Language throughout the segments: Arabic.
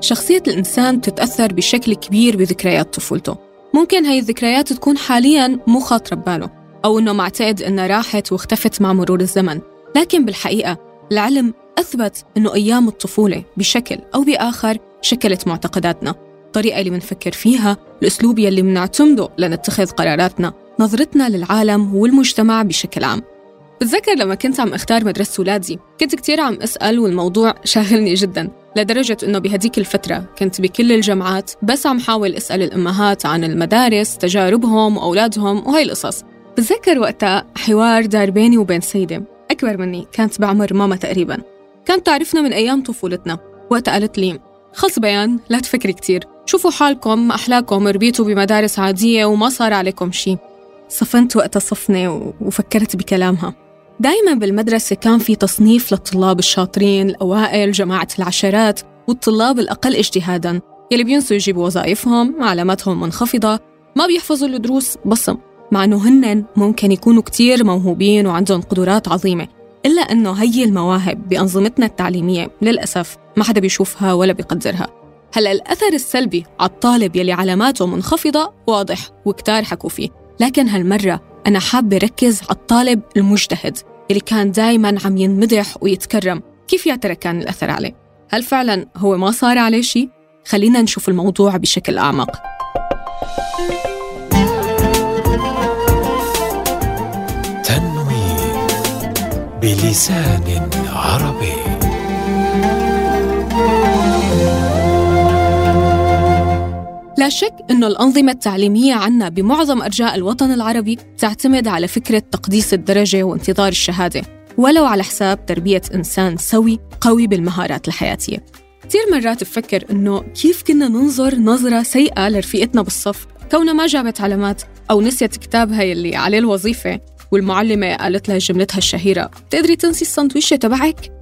شخصية الإنسان تتأثر بشكل كبير بذكريات طفولته. ممكن هاي الذكريات تكون حالياً مو خاطرة بباله أو إنه معتقد إنها راحت واختفت مع مرور الزمن. لكن بالحقيقة العلم أثبت إنه أيام الطفولة بشكل أو بآخر شكلت معتقداتنا. الطريقة اللي منفكر فيها الأسلوب يلي منعتمده لنتخذ قراراتنا نظرتنا للعالم والمجتمع بشكل عام. بتذكر لما كنت عم اختار مدرسة ولادي كنت كتير عم أسأل والموضوع شاغلني جدا لدرجة إنه بهديك الفترة كنت بكل الجامعات بس عم حاول أسأل الأمهات عن المدارس تجاربهم وأولادهم وهي القصص. بتذكر وقتها حوار دار بيني وبين سيدة أكبر مني كانت بعمر ماما تقريبا. كانت تعرفنا من أيام طفولتنا وقتها قالت لي خلص بيان لا تفكري كتير شوفوا حالكم أحلاكم ربيتوا بمدارس عادية وما صار عليكم شي. صفنت وقتها صفنة وفكرت بكلامها. دايما بالمدرسة كان في تصنيف للطلاب الشاطرين الأوائل جماعة العشرات والطلاب الأقل اجتهادا يلي بينسوا يجيبوا وظائفهم علاماتهم منخفضة ما بيحفظوا الدروس بصم مع أنه هن ممكن يكونوا كتير موهوبين وعندهم قدرات عظيمة إلا أنه هي المواهب بأنظمتنا التعليمية للأسف ما حدا بيشوفها ولا بيقدرها. هلا الأثر السلبي على الطالب يلي علاماته منخفضة واضح وكتار حكوا فيه لكن هالمرة أنا حابة ركز على الطالب المجتهد اللي كان دايما عم ينمدح ويتكرم كيف يا ترى كان الأثر عليه؟ هل فعلا هو ما صار عليه شيء؟ خلينا نشوف الموضوع بشكل أعمق تنوين بلسان عربي لا شك أنه الأنظمة التعليمية عنا بمعظم أرجاء الوطن العربي تعتمد على فكرة تقديس الدرجة وانتظار الشهادة ولو على حساب تربية إنسان سوي قوي بالمهارات الحياتية كثير مرات بفكر إنه كيف كنا ننظر نظرة سيئة لرفيقتنا بالصف كونها ما جابت علامات أو نسيت كتابها يلي عليه الوظيفة والمعلمة قالت لها جملتها الشهيرة بتقدري تنسي السندويشة تبعك؟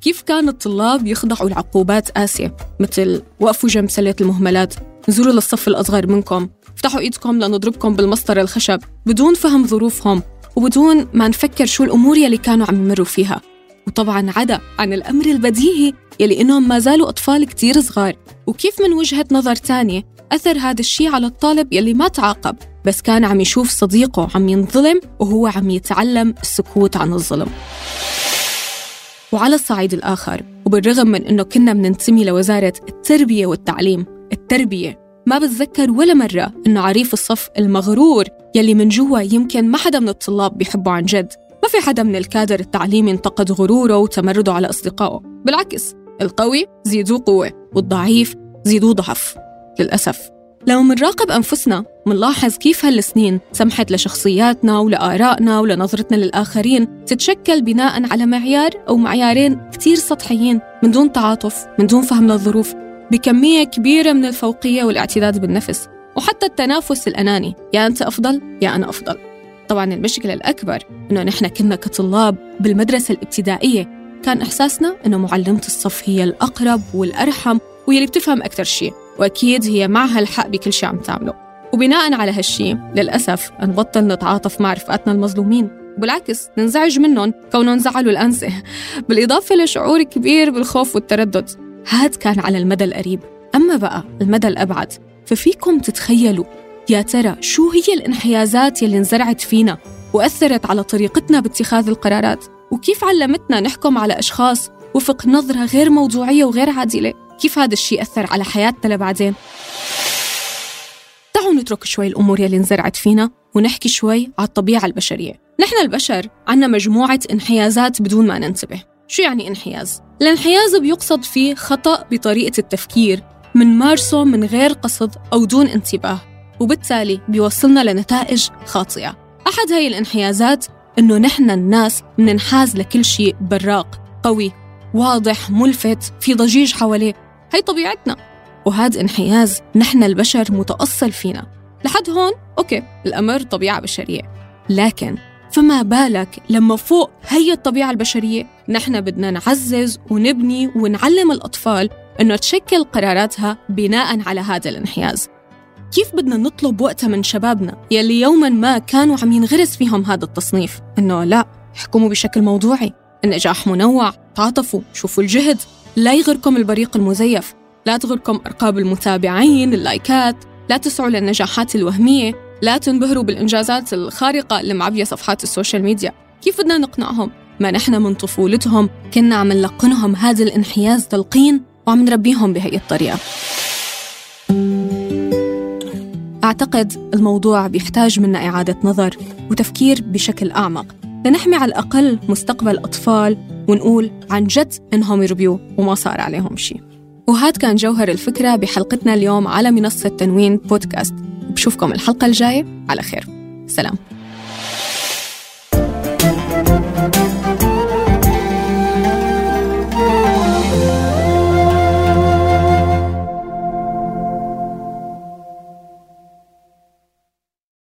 كيف كان الطلاب يخضعوا لعقوبات قاسية مثل وقفوا جنب سلة المهملات نزوروا للصف الأصغر منكم. افتحوا إيدكم لنضربكم بالمسطرة الخشب. بدون فهم ظروفهم وبدون ما نفكر شو الأمور يلي كانوا عم يمروا فيها. وطبعا عدا عن الأمر البديهي يلي إنهم ما زالوا أطفال كتير صغار. وكيف من وجهة نظر تانية أثر هذا الشيء على الطالب يلي ما تعاقب بس كان عم يشوف صديقه عم ينظلم وهو عم يتعلم السكوت عن الظلم. وعلى الصعيد الآخر وبالرغم من أنه كنا مننتمي لوزارة التربية والتعليم التربية. ما بتذكر ولا مرة إنه عريف الصف المغرور يلي من جوا يمكن ما حدا من الطلاب بيحبه عن جد. ما في حدا من الكادر التعليمي انتقد غروره وتمرده على أصدقائه. بالعكس القوي زيدوه قوة والضعيف زيدوه ضعف. للأسف. لو منراقب أنفسنا منلاحظ كيف هالسنين سمحت لشخصياتنا ولآرائنا ولنظرتنا للآخرين تتشكل بناء على معيار أو معيارين كتير سطحيين من دون تعاطف من دون فهم للظروف. بكمية كبيرة من الفوقية والاعتداد بالنفس وحتى التنافس الأناني. يا أنت أفضل يا أنا أفضل. طبعا المشكلة الأكبر إنه نحن كنا كطلاب بالمدرسة الابتدائية. كان إحساسنا إنه معلمة الصف هي الأقرب والأرحم واللي بتفهم أكثر شيء وأكيد هي معها الحق بكل شيء عم تعمله. وبناء على هالشي للأسف نبطل نتعاطف مع رفقاتنا المظلومين. بالعكس ننزعج منهم كونهم زعلوا الأنسة. بالإضافة لشعور كبير بالخوف والتردد. هاد كان على المدى القريب. أما بقى المدى الأبعد ففيكم تتخيلوا يا ترى شو هي الانحيازات يلي انزرعت فينا وأثرت على طريقتنا باتخاذ القرارات؟ وكيف علمتنا نحكم على أشخاص وفق نظرة غير موضوعية وغير عادلة؟ كيف هذا الشيء أثر على حياتنا لبعدين؟ تعالوا نترك شوي الأمور يلي انزرعت فينا ونحكي شوي على الطبيعة البشرية. نحن البشر عنا مجموعة انحيازات بدون ما ننتبه. شو يعني انحياز؟ الانحياز بيقصد فيه خطأ بطريقة التفكير منمارسه من غير قصد أو دون انتباه وبالتالي بيوصلنا لنتائج خاطئة. أحد هاي الانحيازات إنه نحن الناس مننحاز لكل شيء براق قوي واضح ملفت في ضجيج حواليه. هي طبيعتنا. وهذا انحياز نحن البشر متأصل فينا. لحد هون أوكي الأمر طبيعة بشرية. لكن فما بالك لما فوق هي الطبيعة البشرية؟ نحن بدنا نعزز ونبني ونعلم الأطفال أنه تشكل قراراتها بناء على هذا الانحياز. كيف بدنا نطلب وقتها من شبابنا يلي يوما ما كانوا عم ينغرس فيهم هذا التصنيف؟ إنه لا احكموا بشكل موضوعي. النجاح منوع تعاطفوا شوفوا الجهد. لا يغركم البريق المزيف. لا تغركم أرقام المتابعين اللايكات. لا تسعوا للنجاحات الوهمية. لا تنبهروا بالإنجازات الخارقة اللي معبية صفحات ال social media. كيف بدنا نقنعهم؟ ما نحن من طفولتهم كنا عم نلقنهم هذا الانحياز تلقين وعم نربيهم بهي الطريقة. أعتقد الموضوع بيحتاج منا إعادة نظر وتفكير بشكل أعمق. لنحمي على الأقل مستقبل أطفال ونقول عن جد إنهم يربيوا وما صار عليهم شيء وهذا كان جوهر الفكرة بحلقتنا اليوم على منصة تنوين بودكاست. بشوفكم الحلقة الجاية على خير. سلام.